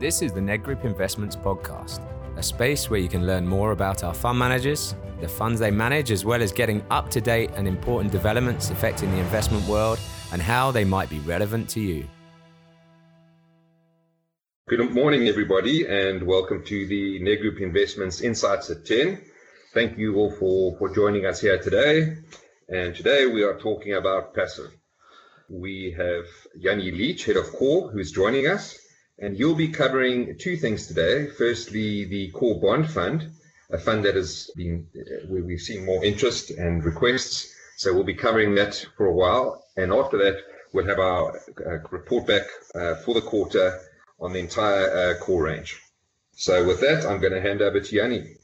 This is the Nedgroup Investments Podcast, a space where you can learn more about our fund managers, the funds they manage, as well as getting up to date and important developments affecting the investment world and how they might be relevant to you. Good morning, everybody, and welcome to the Nedgroup Investments Insights at 10. Thank you all for, for joining us here today. And today we are talking about passive. We have Yanni Leach, head of core, who's joining us. And you'll be covering two things today. Firstly, the core bond fund, a fund that has been where we've seen more interest and requests. So we'll be covering that for a while. And after that, we'll have our uh, report back uh, for the quarter on the entire uh, core range. So with that, I'm going to hand over to Yanni.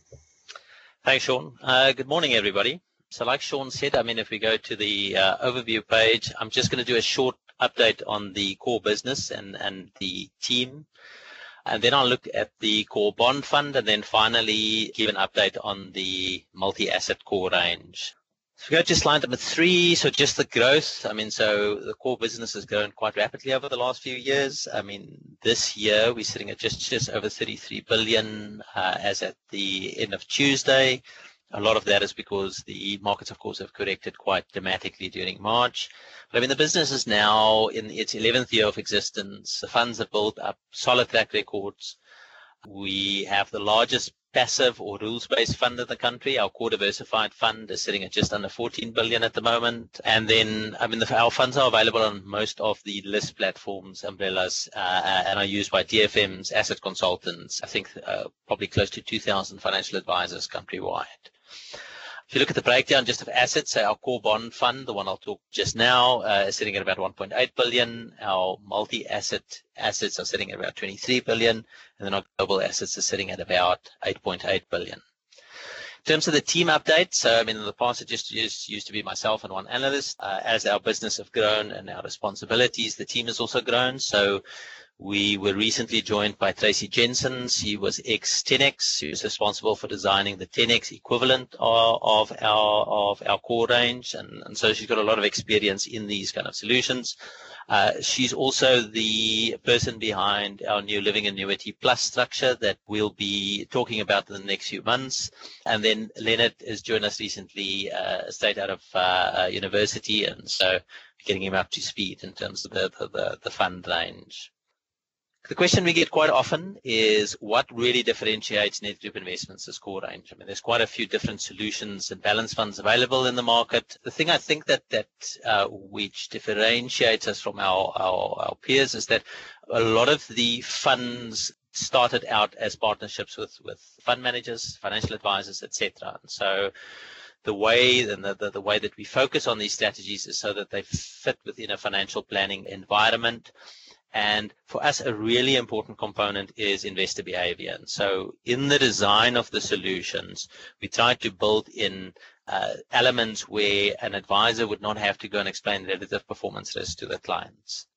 Thanks, Sean. Uh, good morning, everybody. So like Sean said, I mean, if we go to the uh, overview page, I'm just going to do a short update on the core business and, and the team. And then I'll look at the core bond fund and then finally give an update on the multi-asset core range. So we go to slide number three. So just the growth. I mean, so the core business has grown quite rapidly over the last few years. I mean, this year we're sitting at just, just over 33 billion uh, as at the end of Tuesday. A lot of that is because the markets, of course, have corrected quite dramatically during March. But I mean, the business is now in its 11th year of existence. The funds have built up solid track records. We have the largest passive or rules-based fund in the country. Our core diversified fund is sitting at just under 14 billion at the moment. And then, I mean, the, our funds are available on most of the LISP platforms, umbrellas, uh, and are used by DFMs, asset consultants. I think uh, probably close to 2,000 financial advisors countrywide. If you look at the breakdown just of assets, our core bond fund, the one I'll talk just now, uh, is sitting at about 1.8 billion. Our multi-asset assets are sitting at about 23 billion, and then our global assets are sitting at about 8.8 billion. In terms of the team update, so I mean, in the past it just used, used to be myself and one analyst. Uh, as our business have grown and our responsibilities, the team has also grown. So we were recently joined by Tracy Jensen. She was ex 10x. She was responsible for designing the 10x equivalent of, of our of our core range, and, and so she's got a lot of experience in these kind of solutions. Uh, she's also the person behind our new Living Annuity Plus structure that we'll be talking about in the next few months. And then Leonard has joined us recently, uh, straight out of uh, university, and so getting him up to speed in terms of the, the, the fund range. The question we get quite often is what really differentiates Nedgroup Investments as core range? I mean, there's quite a few different solutions and balance funds available in the market. The thing I think that that uh, which differentiates us from our, our, our peers is that a lot of the funds started out as partnerships with with fund managers, financial advisors, etc. And so the way and the, the, the, way that we focus on these strategies is so that they fit within a financial planning environment. And for us, a really important component is investor behavior. And so in the design of the solutions, we try to build in uh, elements where an advisor would not have to go and explain relative performance risk to the clients.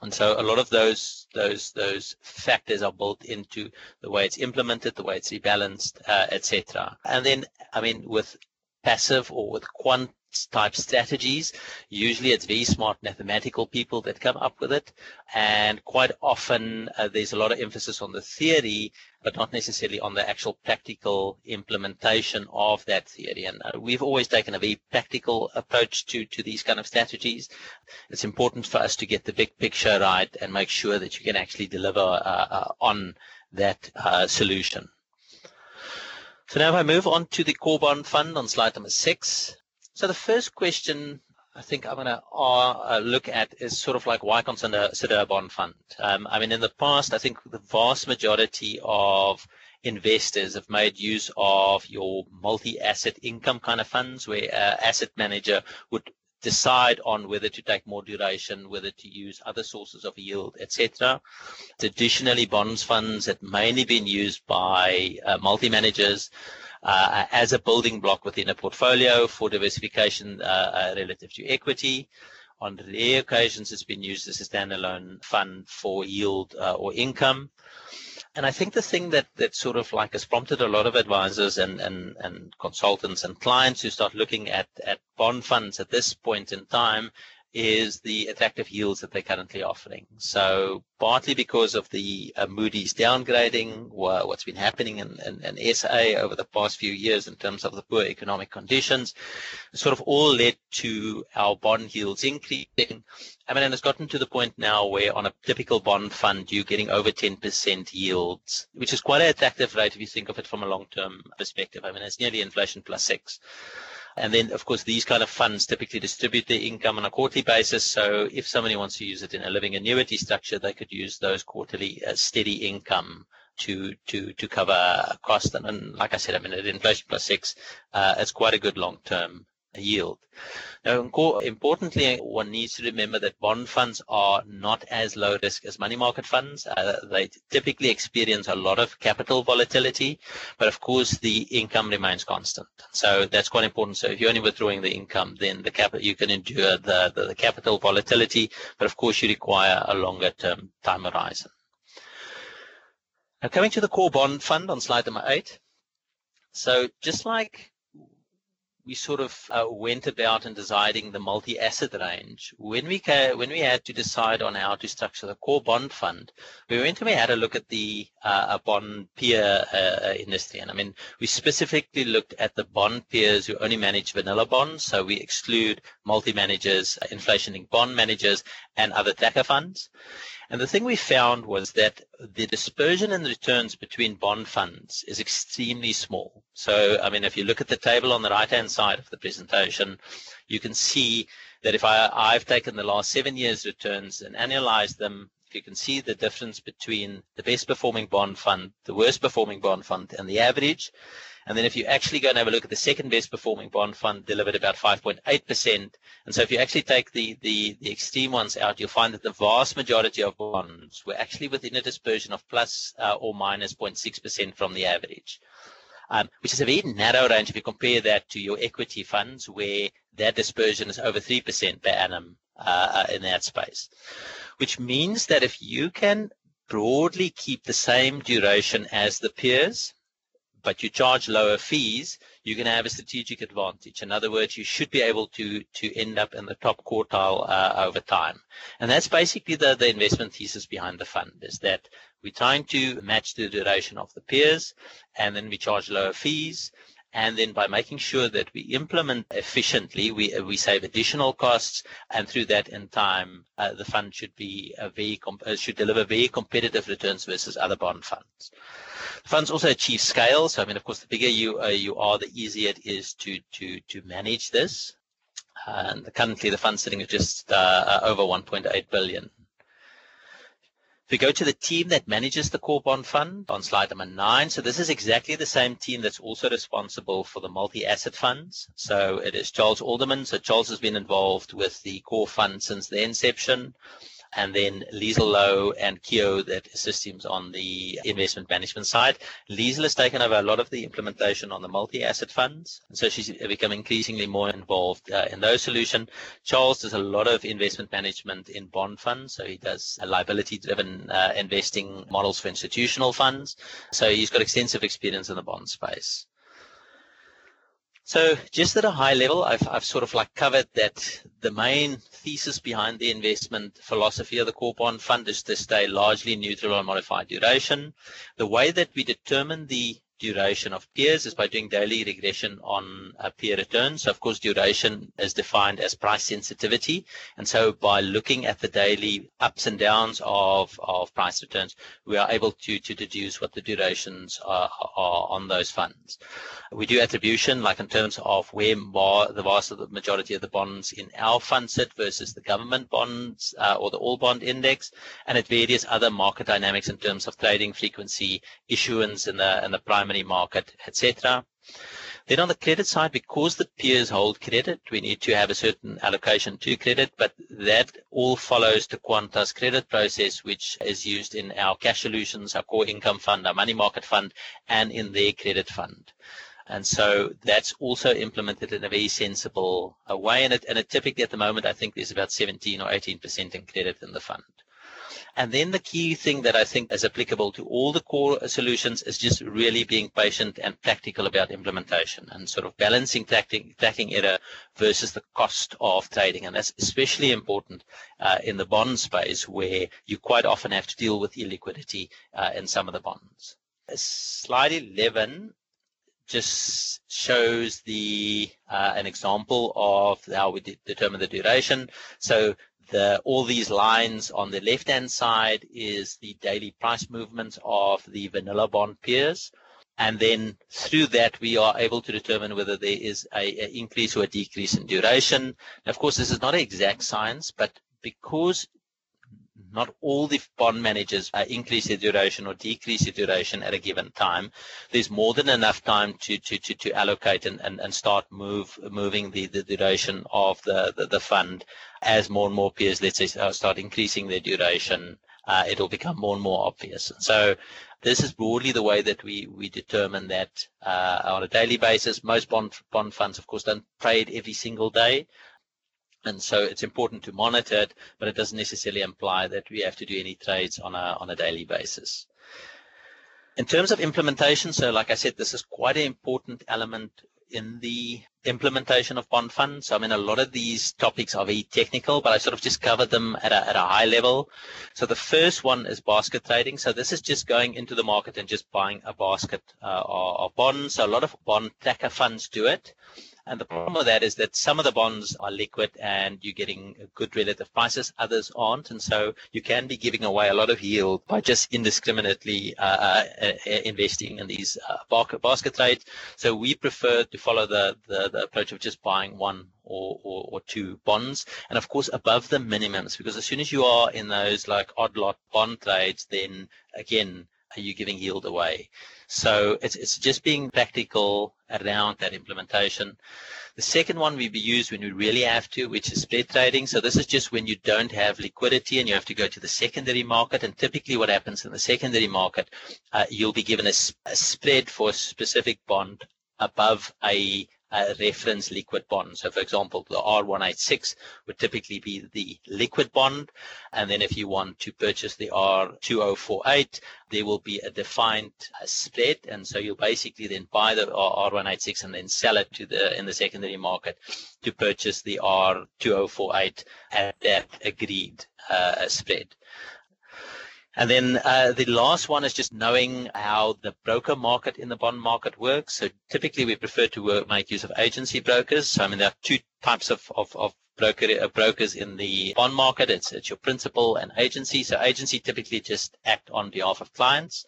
And so a lot of those those those factors are built into the way it's implemented, the way it's rebalanced, uh, etc. And then, I mean, with passive or with quant type strategies. Usually it's very smart mathematical people that come up with it. And quite often uh, there's a lot of emphasis on the theory, but not necessarily on the actual practical implementation of that theory. And uh, we've always taken a very practical approach to, to these kind of strategies. It's important for us to get the big picture right and make sure that you can actually deliver uh, uh on that uh, solution. So now if I move on to the core bond fund on slide number six, so the first question I think I'm going to uh, look at is sort of like why consider, consider a bond fund? Um, I mean, in the past, I think the vast majority of investors have made use of your multi-asset income kind of funds where an asset manager would decide on whether to take more duration, whether to use other sources of yield, etc. Additionally, bonds funds have mainly been used by uh, multi-managers uh, as a building block within a portfolio for diversification uh, uh, relative to equity. On rare occasions, it's been used as a standalone fund for yield uh, or income. And I think the thing that, that sort of like has prompted a lot of advisors and, and, and consultants and clients who start looking at, at bond funds at this point in time is the attractive yields that they're currently offering. So partly because of the uh, Moody's downgrading, what's been happening in, in, in, SA over the past few years in terms of the poor economic conditions, sort of all led to our bond yields increasing. I mean, and it's gotten to the point now where on a typical bond fund, you're getting over 10% yields, which is quite an attractive rate if you think of it from a long-term perspective. I mean, it's nearly inflation plus six. And then, of course, these kind of funds typically distribute their income on a quarterly basis. So if somebody wants to use it in a living annuity structure, they could use those quarterly uh, steady income to to to cover cost. And, and, like I said, I mean, at inflation plus six, uh, it's quite a good long-term yield. Now, importantly, one needs to remember that bond funds are not as low risk as money market funds. Uh, they typically experience a lot of capital volatility, but of course the income remains constant. So that's quite important. So if you're only withdrawing the income, then the capital you can endure the, the, the capital volatility, but of course you require a longer term time horizon. Now coming to the core bond fund on slide number eight. So just like we sort of uh, went about in deciding the multi-asset range. When we ca- when we had to decide on how to structure the core bond fund, we went and we had a look at the uh, bond peer uh, industry. And I mean, we specifically looked at the bond peers who only manage vanilla bonds. So we exclude multi-managers, inflation-linked bond managers, and other tracker funds. And the thing we found was that the dispersion in the returns between bond funds is extremely small. So, I mean, if you look at the table on the right-hand side of the presentation, you can see that if I, I've taken the last seven years returns and annualized them, you can see the difference between the best performing bond fund, the worst performing bond fund, and the average. And then if you actually go and have a look at the second best performing bond fund, delivered about 5.8%. And so if you actually take the, the, the extreme ones out, you'll find that the vast majority of bonds were actually within a dispersion of plus, uh, or minus 0.6% from the average. Um, which is a very narrow range if you compare that to your equity funds where that dispersion is over 3% per annum uh, uh, in that space. Which means that if you can broadly keep the same duration as the peers, but you charge lower fees, you're going to have a strategic advantage. In other words, you should be able to to end up in the top quartile uh, over time. And that's basically the, the investment thesis behind the fund is that we're trying to match the duration of the peers and then we charge lower fees. And then by making sure that we implement efficiently, we, we save additional costs, and through that, in time, uh, the fund should be very uh, should deliver very competitive returns versus other bond funds. The funds also achieve scale. So, I mean, of course, the bigger you uh, you are, the easier it is to to to manage this. And currently, the fund sitting at just uh, uh over 1.8 billion. If we go to the team that manages the core bond fund on slide number nine, so this is exactly the same team that's also responsible for the multi-asset funds. So it is Charles Alderman. So Charles has been involved with the core fund since the inception and then Liesel Lowe and Keo that assist him on the investment management side. Liesel has taken over a lot of the implementation on the multi-asset funds, and so she's become increasingly more involved uh, in those solutions. Charles does a lot of investment management in bond funds, so he does liability-driven uh, investing models for institutional funds. So he's got extensive experience in the bond space. So just at a high level, I've, I've sort of like covered that the main thesis behind the investment philosophy of the core fund is to stay largely neutral on modified duration. The way that we determine the duration of peers is by doing daily regression on peer returns. So of course, duration is defined as price sensitivity. And so by looking at the daily ups and downs of, of price returns, we are able to, to deduce what the durations are, are on those funds. We do attribution, like in terms of where more, the vast majority of the bonds in our fund sit versus the government bonds uh, or the all bond index, and at various other market dynamics in terms of trading frequency, issuance and the, in the prime money market, etc. Then on the credit side, because the peers hold credit, we need to have a certain allocation to credit, but that all follows the Quantas credit process, which is used in our cash solutions, our core income fund, our money market fund, and in their credit fund. And so that's also implemented in a very sensible uh, way. And it, and it typically at the moment, I think there's about 17 or 18% in credit in the fund. And then the key thing that I think is applicable to all the core solutions is just really being patient and practical about implementation and sort of balancing tracking, tracking error versus the cost of trading. And that's especially important uh, in the bond space where you quite often have to deal with illiquidity uh, in some of the bonds. Slide 11 just shows the uh, an example of how we de determine the duration. So the, all these lines on the left-hand side is the daily price movement of the vanilla bond peers. And then through that, we are able to determine whether there is an increase or a decrease in duration. Of course, this is not exact science, but because not all the bond managers uh, increase their duration or decrease their duration at a given time. There's more than enough time to to to, to allocate and, and, and start move moving the, the duration of the, the, the fund as more and more peers, let's say, start increasing their duration. Uh, it'll become more and more obvious. So this is broadly the way that we, we determine that uh, on a daily basis. Most bond bond funds, of course, don't trade every single day. And so it's important to monitor it, but it doesn't necessarily imply that we have to do any trades on a, on a daily basis. In terms of implementation, so like I said, this is quite an important element in the implementation of bond funds. So, I mean, a lot of these topics are very technical, but I sort of just covered them at a, at a high level. So the first one is basket trading. So this is just going into the market and just buying a basket uh, of bonds. So a lot of bond tracker funds do it. And the problem with that is that some of the bonds are liquid and you're getting good relative prices, others aren't. And so you can be giving away a lot of yield by just indiscriminately uh, uh, uh investing in these uh, basket trades. So we prefer to follow the, the, the approach of just buying one or, or, or, two bonds. And of course, above the minimums, because as soon as you are in those like odd lot bond trades, then again, are you giving yield away? So it's, it's just being practical around that implementation. The second one we use when we really have to, which is spread trading. So this is just when you don't have liquidity and you have to go to the secondary market. And typically what happens in the secondary market, uh, you'll be given a, a spread for a specific bond above a a reference liquid bond. So, for example, the R186 would typically be the liquid bond. And then if you want to purchase the R2048, there will be a defined uh, spread. And so you'll basically then buy the R186 and then sell it to the in the secondary market to purchase the R2048 at that agreed uh, spread. And then uh, the last one is just knowing how the broker market in the bond market works. So typically we prefer to work, make use of agency brokers. So I mean there are two types of, of, of broker uh, brokers in the bond market. It's it's your principal and agency. So agency typically just act on behalf of clients,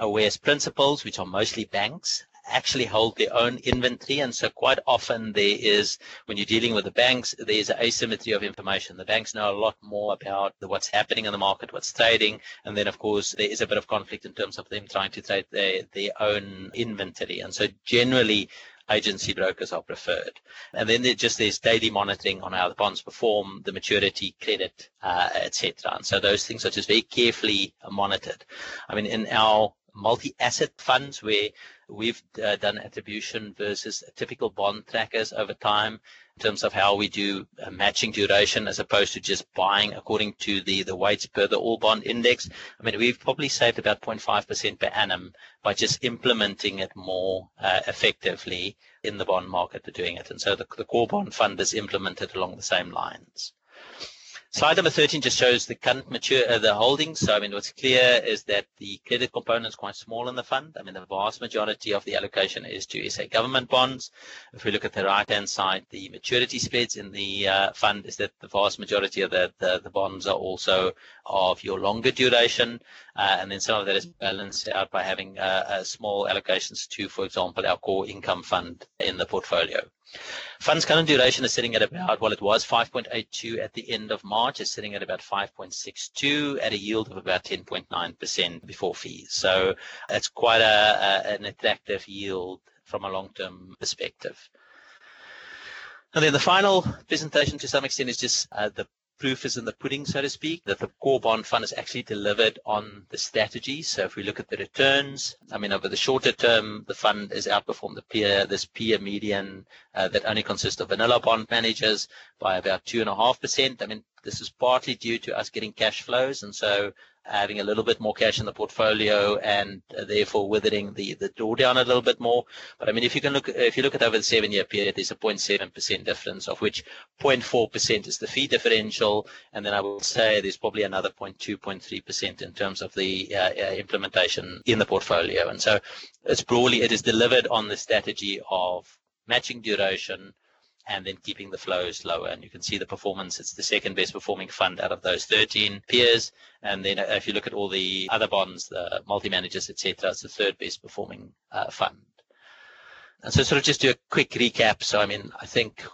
uh, whereas principals, which are mostly banks, actually hold their own inventory. And so quite often there is, when you're dealing with the banks, there's an asymmetry of information. The banks know a lot more about the, what's happening in the market, what's trading. And then, of course, there is a bit of conflict in terms of them trying to trade their, their own inventory. And so generally, agency brokers are preferred. And then there just there's daily monitoring on how the bonds perform, the maturity, credit, uh, etc. And so those things are just very carefully monitored. I mean, in our multi-asset funds where we've uh, done attribution versus typical bond trackers over time in terms of how we do uh, matching duration as opposed to just buying according to the, the weights per the all bond index. I mean, we've probably saved about 0.5% per annum by just implementing it more uh, effectively in the bond market to doing it. And so the, the core bond fund is implemented along the same lines. Slide number 13 just shows the current mature, uh, the holdings. So, I mean, what's clear is that the credit component is quite small in the fund. I mean, the vast majority of the allocation is to SA government bonds. If we look at the right-hand side, the maturity spreads in the uh, fund is that the vast majority of the, the, the bonds are also of your longer duration. Uh, and then some of that is balanced out by having uh, uh, small allocations to, for example, our core income fund in the portfolio. Funds current duration is sitting at about, well, it was 5.82 at the end of March. It's sitting at about 5.62 at a yield of about 10.9% before fees. So it's quite a, a, an attractive yield from a long-term perspective. And then the final presentation to some extent is just uh, the proof is in the pudding, so to speak, that the core bond fund has actually delivered on the strategy. So if we look at the returns, I mean, over the shorter term, the fund has outperformed the peer, this peer median uh, that only consists of vanilla bond managers by about 2.5%. I mean, this is partly due to us getting cash flows. And so having a little bit more cash in the portfolio and uh, therefore withering the, the drawdown a little bit more. But I mean, if you can look, if you look at over the seven year period, there's a 0.7% difference, of which 0.4% is the fee differential. And then I will say there's probably another 0.2, 0.3% in terms of the uh, uh, implementation in the portfolio. And so it's broadly, it is delivered on the strategy of matching duration, and then keeping the flows lower. And you can see the performance. It's the second best performing fund out of those 13 peers. And then if you look at all the other bonds, the multi-managers, etc., it's the third best performing uh, fund. And so sort of just do a quick recap. So, I mean, I think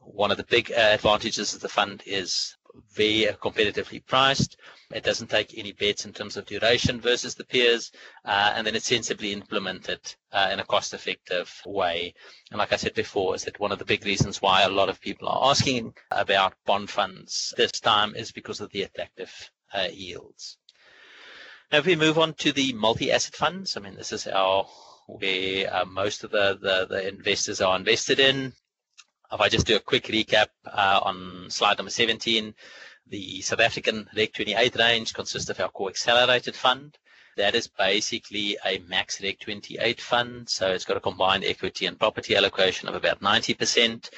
one of the big uh, advantages of the fund is very competitively priced. It doesn't take any bets in terms of duration versus the peers, uh, and then it's sensibly implemented uh, in a cost-effective way. And like I said before, is that one of the big reasons why a lot of people are asking about bond funds this time is because of the attractive uh, yields. Now, if we move on to the multi-asset funds, I mean, this is our where uh, most of the, the, the investors are invested in. If I just do a quick recap uh, on slide number 17, the South African Reg 28 range consists of our core accelerated fund. That is basically a max Reg 28 fund, so it's got a combined equity and property allocation of about 90%.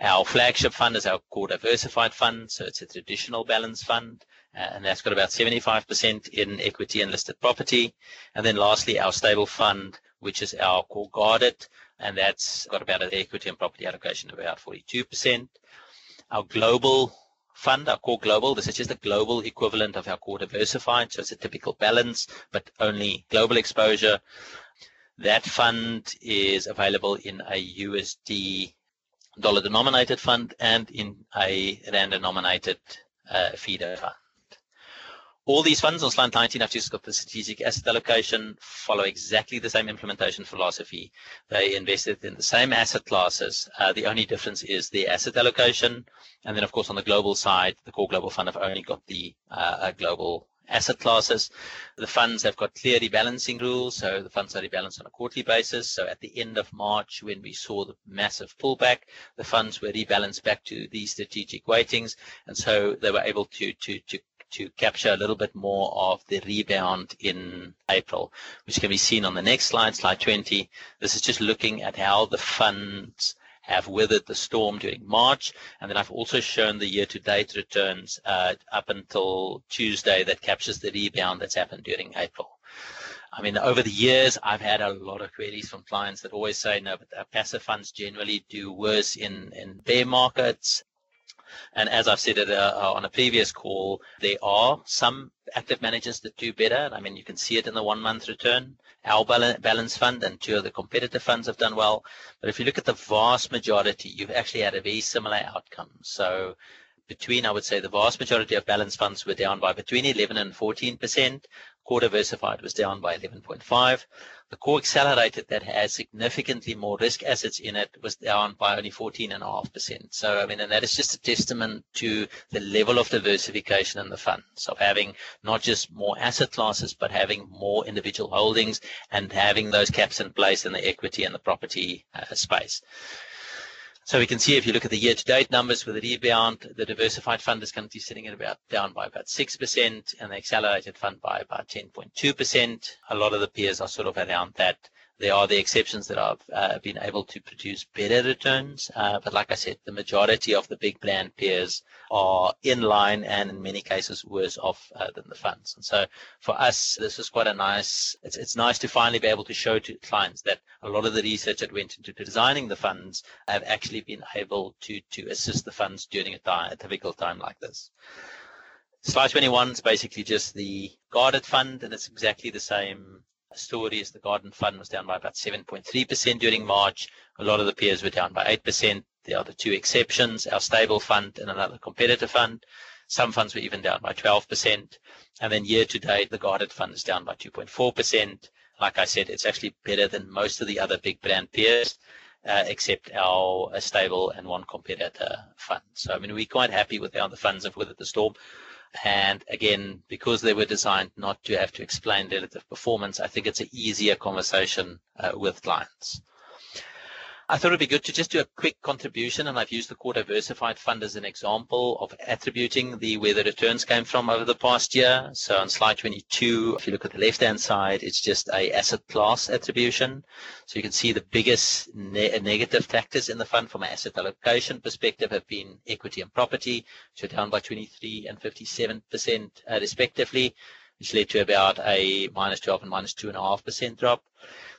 Our flagship fund is our core diversified fund, so it's a traditional balance fund, and that's got about 75% in equity and listed property. And then lastly, our stable fund, which is our core guarded, and that's got about an equity and property allocation of about 42%. Our global fund, our core global, this is just a global equivalent of our core diversified, so it's a typical balance, but only global exposure. That fund is available in a USD dollar denominated fund and in a rand denominated uh, feeder fund. All these funds on slide 19 have just got the strategic asset allocation, follow exactly the same implementation philosophy. They invested in the same asset classes. Uh, the only difference is the asset allocation. And then, of course, on the global side, the core global fund have only got the uh, global asset classes. The funds have got clear rebalancing rules, so the funds are rebalanced on a quarterly basis. So at the end of March, when we saw the massive pullback, the funds were rebalanced back to these strategic weightings, and so they were able to to to to capture a little bit more of the rebound in April, which can be seen on the next slide, slide 20. This is just looking at how the funds have weathered the storm during March. And then I've also shown the year-to-date returns uh, up until Tuesday that captures the rebound that's happened during April. I mean, over the years, I've had a lot of queries from clients that always say, no, but passive funds generally do worse in, in bear markets. And as I've said it, uh, uh, on a previous call, there are some active managers that do better. I mean, you can see it in the one month return. Our balance fund and two of the competitor funds have done well. But if you look at the vast majority, you've actually had a very similar outcome. So between, I would say, the vast majority of balance funds were down by between 11 and 14 percent. Core diversified was down by 11.5. The core accelerated that has significantly more risk assets in it was down by only 14.5%. So, I mean, and that is just a testament to the level of diversification in the funds of having not just more asset classes, but having more individual holdings and having those caps in place in the equity and the property uh, space. So we can see if you look at the year-to-date numbers with the rebound, the diversified fund is currently sitting at about down by about 6% and the accelerated fund by about 10.2%. A lot of the peers are sort of around that there are the exceptions that have uh, been able to produce better returns. Uh, but like I said, the majority of the big brand peers are in line and in many cases worse off uh, than the funds. And so for us, this is quite a nice, it's, it's nice to finally be able to show to clients that a lot of the research that went into designing the funds have actually been able to, to assist the funds during a, time, a difficult time like this. Slide 21 is basically just the guarded fund, and it's exactly the same story is the Guarded Fund was down by about 7.3% during March. A lot of the peers were down by 8%. There are the two exceptions, our stable fund and another competitor fund. Some funds were even down by 12%. And then year to date, the guarded fund is down by 2.4%. Like I said, it's actually better than most of the other big brand peers. uh, except our stable and one competitor fund. So, I mean, we're quite happy with how the funds have weathered the storm. And again, because they were designed not to have to explain relative performance, I think it's an easier conversation uh, with clients. I thought it'd be good to just do a quick contribution, and I've used the core diversified fund as an example of attributing the where the returns came from over the past year. So on slide 22, if you look at the left-hand side, it's just a asset class attribution. So you can see the biggest ne- negative factors in the fund from an asset allocation perspective have been equity and property, which are down by 23 and 57% uh, respectively, which led to about a minus 12 and minus 2.5% drop.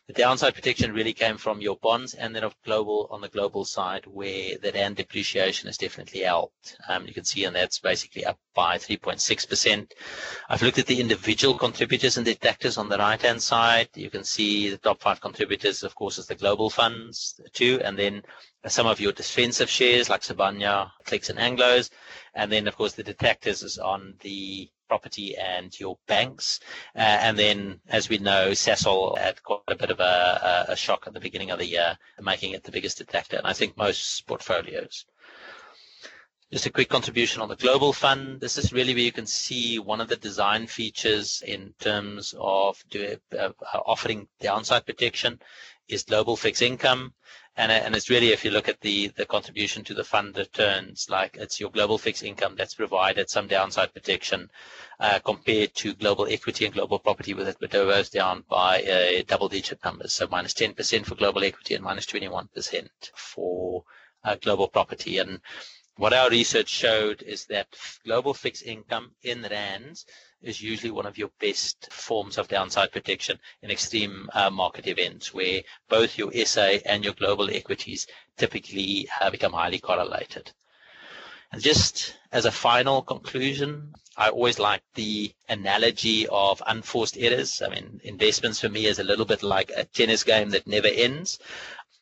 The downside protection really came from your bonds and then of global on the global side where the rand depreciation has definitely helped. Um, you can see and that's basically up by 3.6%. I've looked at the individual contributors and detractors on the right hand side. You can see the top five contributors, of course, is the global funds too, and then some of your defensive shares like Sibanye, Clicks and Anglos, and then of course the detractors is on the property and your banks. Uh, and then, as we know, Sasol had quite a bit of a, a, shock at the beginning of the year, making it the biggest detractor, and I think most portfolios. Just a quick contribution on the global fund. This is really where you can see one of the design features in terms of do, uh, offering downside protection is global fixed income. And, and it's really, if you look at the, the contribution to the fund returns, like it's your global fixed income that's provided some downside protection uh, compared to global equity and global property with it, but they're both down by uh, double digit numbers. So minus 10% for global equity and minus 21% for uh, global property. And what our research showed is that global fixed income in rands is usually one of your best forms of downside protection in extreme uh, market events where both your SA and your global equities typically uh, become highly correlated. And just as a final conclusion, I always like the analogy of unforced errors. I mean, investments for me is a little bit like a tennis game that never ends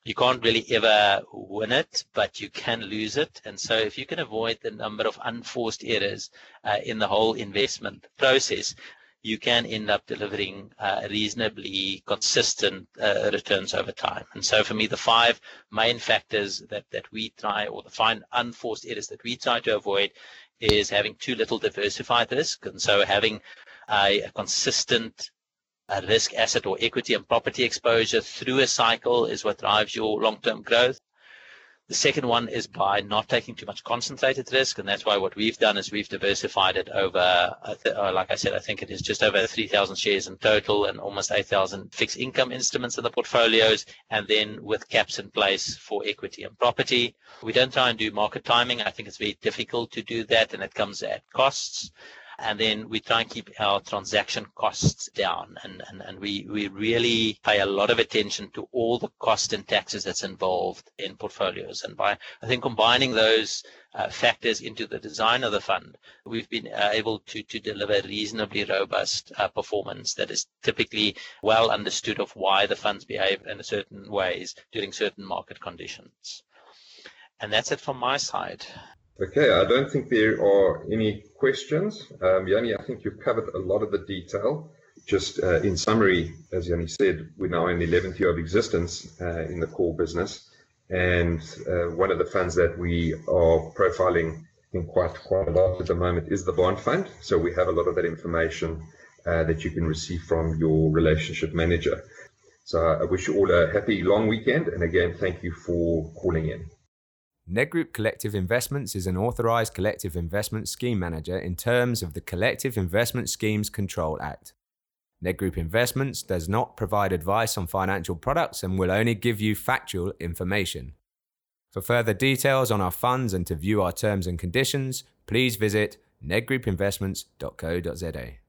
you can't really ever win it, but you can lose it. And so if you can avoid the number of unforced errors uh, in the whole investment process, you can end up delivering uh, reasonably consistent uh, returns over time. And so for me, the five main factors that, that we try, or the five unforced errors that we try to avoid is having too little diversified risk. And so having a, a consistent a risk asset or equity and property exposure through a cycle is what drives your long-term growth. The second one is by not taking too much concentrated risk, and that's why what we've done is we've diversified it over, uh, like I said, I think it is just over 3,000 shares in total and almost 8,000 fixed income instruments in the portfolios, and then with caps in place for equity and property. We don't try and do market timing. I think it's very difficult to do that, and it comes at costs and then we try and keep our transaction costs down. And, and, and we, we really pay a lot of attention to all the cost and taxes that's involved in portfolios. And by i think combining those uh, factors into the design of the fund we've been uh, able to, to deliver reasonably robust uh, performance that is typically well understood of why the funds behave in certain ways during certain market conditions. And that's it from my side Okay, I don't think there are any questions. Um, Yanni, I think you've covered a lot of the detail. Just uh, in summary, as Yanni said, we're now in the 11th year of existence uh, in the core business. And uh, one of the funds that we are profiling in quite, quite a lot at the moment is the bond fund. So we have a lot of that information uh, that you can receive from your relationship manager. So I wish you all a happy long weekend. And again, thank you for calling in. Nedgroup Collective Investments is an authorized collective investment scheme manager in terms of the Collective Investment Schemes Control Act. Nedgroup Investments does not provide advice on financial products and will only give you factual information. For further details on our funds and to view our terms and conditions, please visit nedgroupinvestments.co.za.